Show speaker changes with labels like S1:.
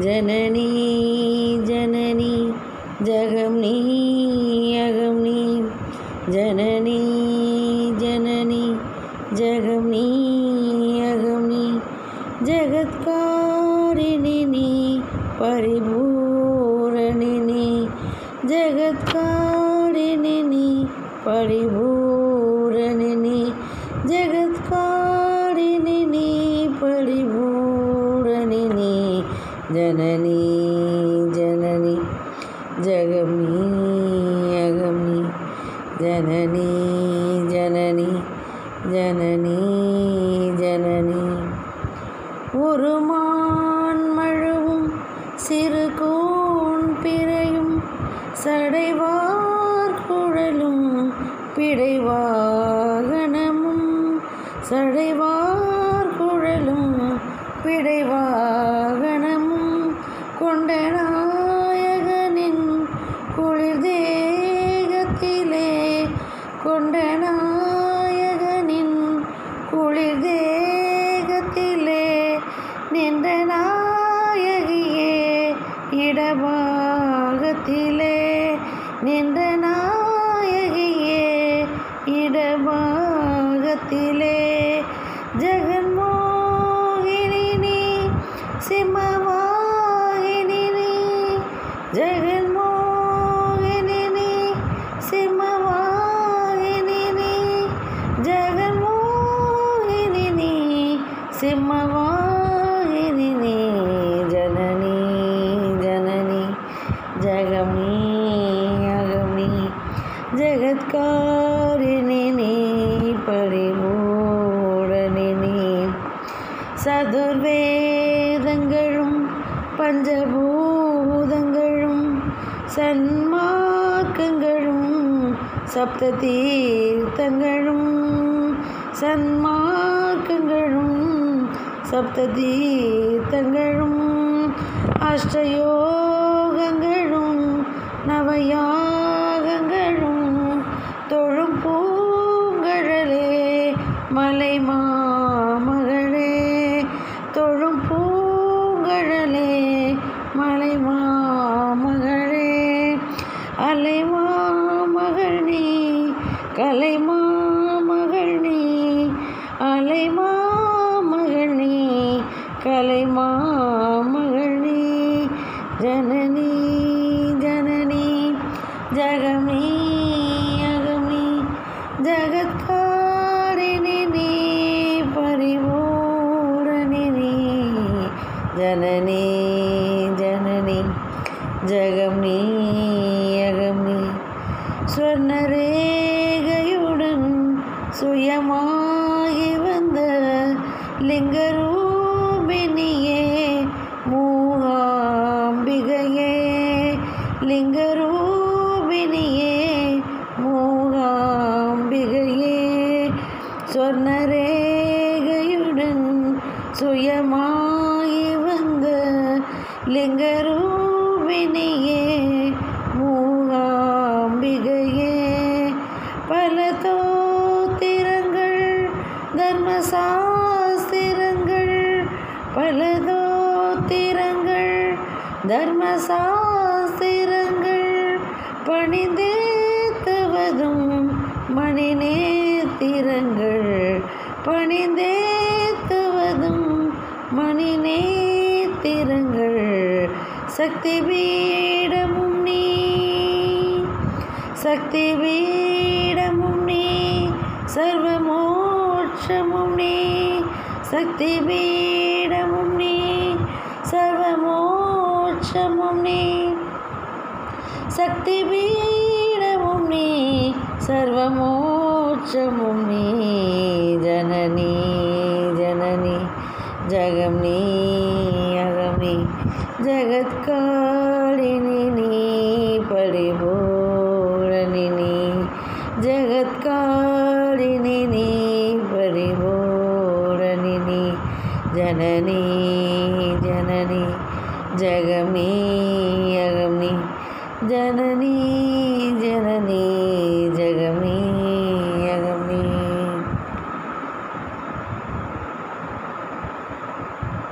S1: ஜனனி ஜனனி ஜகம் நீ அகம் நீ ஜனனி ஜனனி ஜகம் நீ அகம் நீ ஜகத்காரிணி ஜனனி ஜனனி ஜகமி அகமி ஜனனி ஜனனி ஜனனி ஜனனி ஒரு மான் மழுவும் சிறு கோன் பிறையும் சடைவார் குழலும் பிடைவாகனமும் சடைவார் குழலும் பிடைவாகனமும். கொண்ட நாயகனின் குளிர் தேகத்திலே கொண்ட நாயகனின் குளிர் தேகத்திலே நின்ற நாயகியே இடபாகத்திலே நின்ற நாயகியே இடபாகத்திலே. ஜெகன்மோகினி சிம்ம சிம்மவாகினி நீ ஜனனி ஜனனி ஜகமி அகமி ஜகத்காரிணி நீ பரிபூரணி சதுர்வேதங்களும் பஞ்சபூதங்களும் சன்மார்க்கங்களும் சப்த தீர்த்தங்களும் சன்மா சப்ததீர்த்தங்களும் அஷ்டயோகங்களும் நவயாகங்களும் தொழும் பூங்கழலே மலை மாமகளே தொழும் பூங்கழலே மலை மாமகளே. அலை மாமகள் நீ கலை மாமகள் நீ அலை மா கலை மாமகள் ஜனனி ஜனனி ஜகமி அகமி ஜகத்காரிணி நீ ஜனனி ஜனனி ஜகம் நீ அகம். ஸ்வர்ணரேகையுடன் சுயமாகி வந்த லிங்கரூபிணியே லிங்கரூபிணியே மோகாம்பிகையே சொர்ணரேகையுடன் சுயமாயி வந்த லிங்கரூபிணியே மூகாம்பிகையே பல தோத்திரங்கள் தர்மசாஸ்திரங்கள் பல தோத்திரங்கள் தர்மசாஸ்திரங்கள் பணிந்தேத்துவதும் மணி நேத்திரங்கள் பணிந்தேத்துவதும் மணி நேத்திரங்கள் சக்தி பீடமும் நீ சக்தி பீடமும் நீ சர்வமோட்சமும் நீ சக்தி பீடமும் நீ சர்வமோட்சமும் நீ. சக்தி பீடமும் நீ சர்வமோட்சமும் நீ ஜனனி ஜனனி ஜகம் நீ அகம் நீ ஜகத்காரிணி நீ ஜனனி